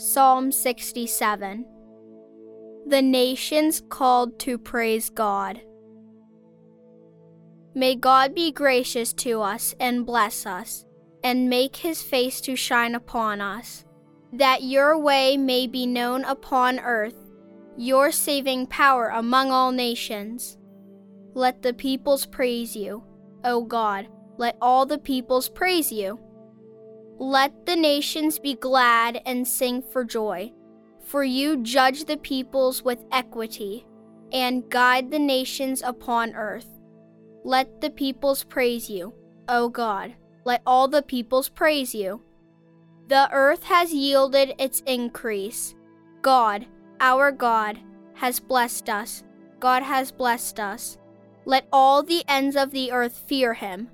Psalm 67 The nations called to praise God. May God be gracious to us and bless us, and make his face to shine upon us, that your way may be known upon earth, your saving power among all nations. Let the peoples praise you, O God, let all the peoples praise you. Let the nations be glad and sing for joy, for you judge the peoples with equity and guide the nations upon earth. Let the peoples praise you, O God. Let all the peoples praise you. The earth has yielded its increase. God, our God, has blessed us. God has blessed us. Let all the ends of the earth fear him.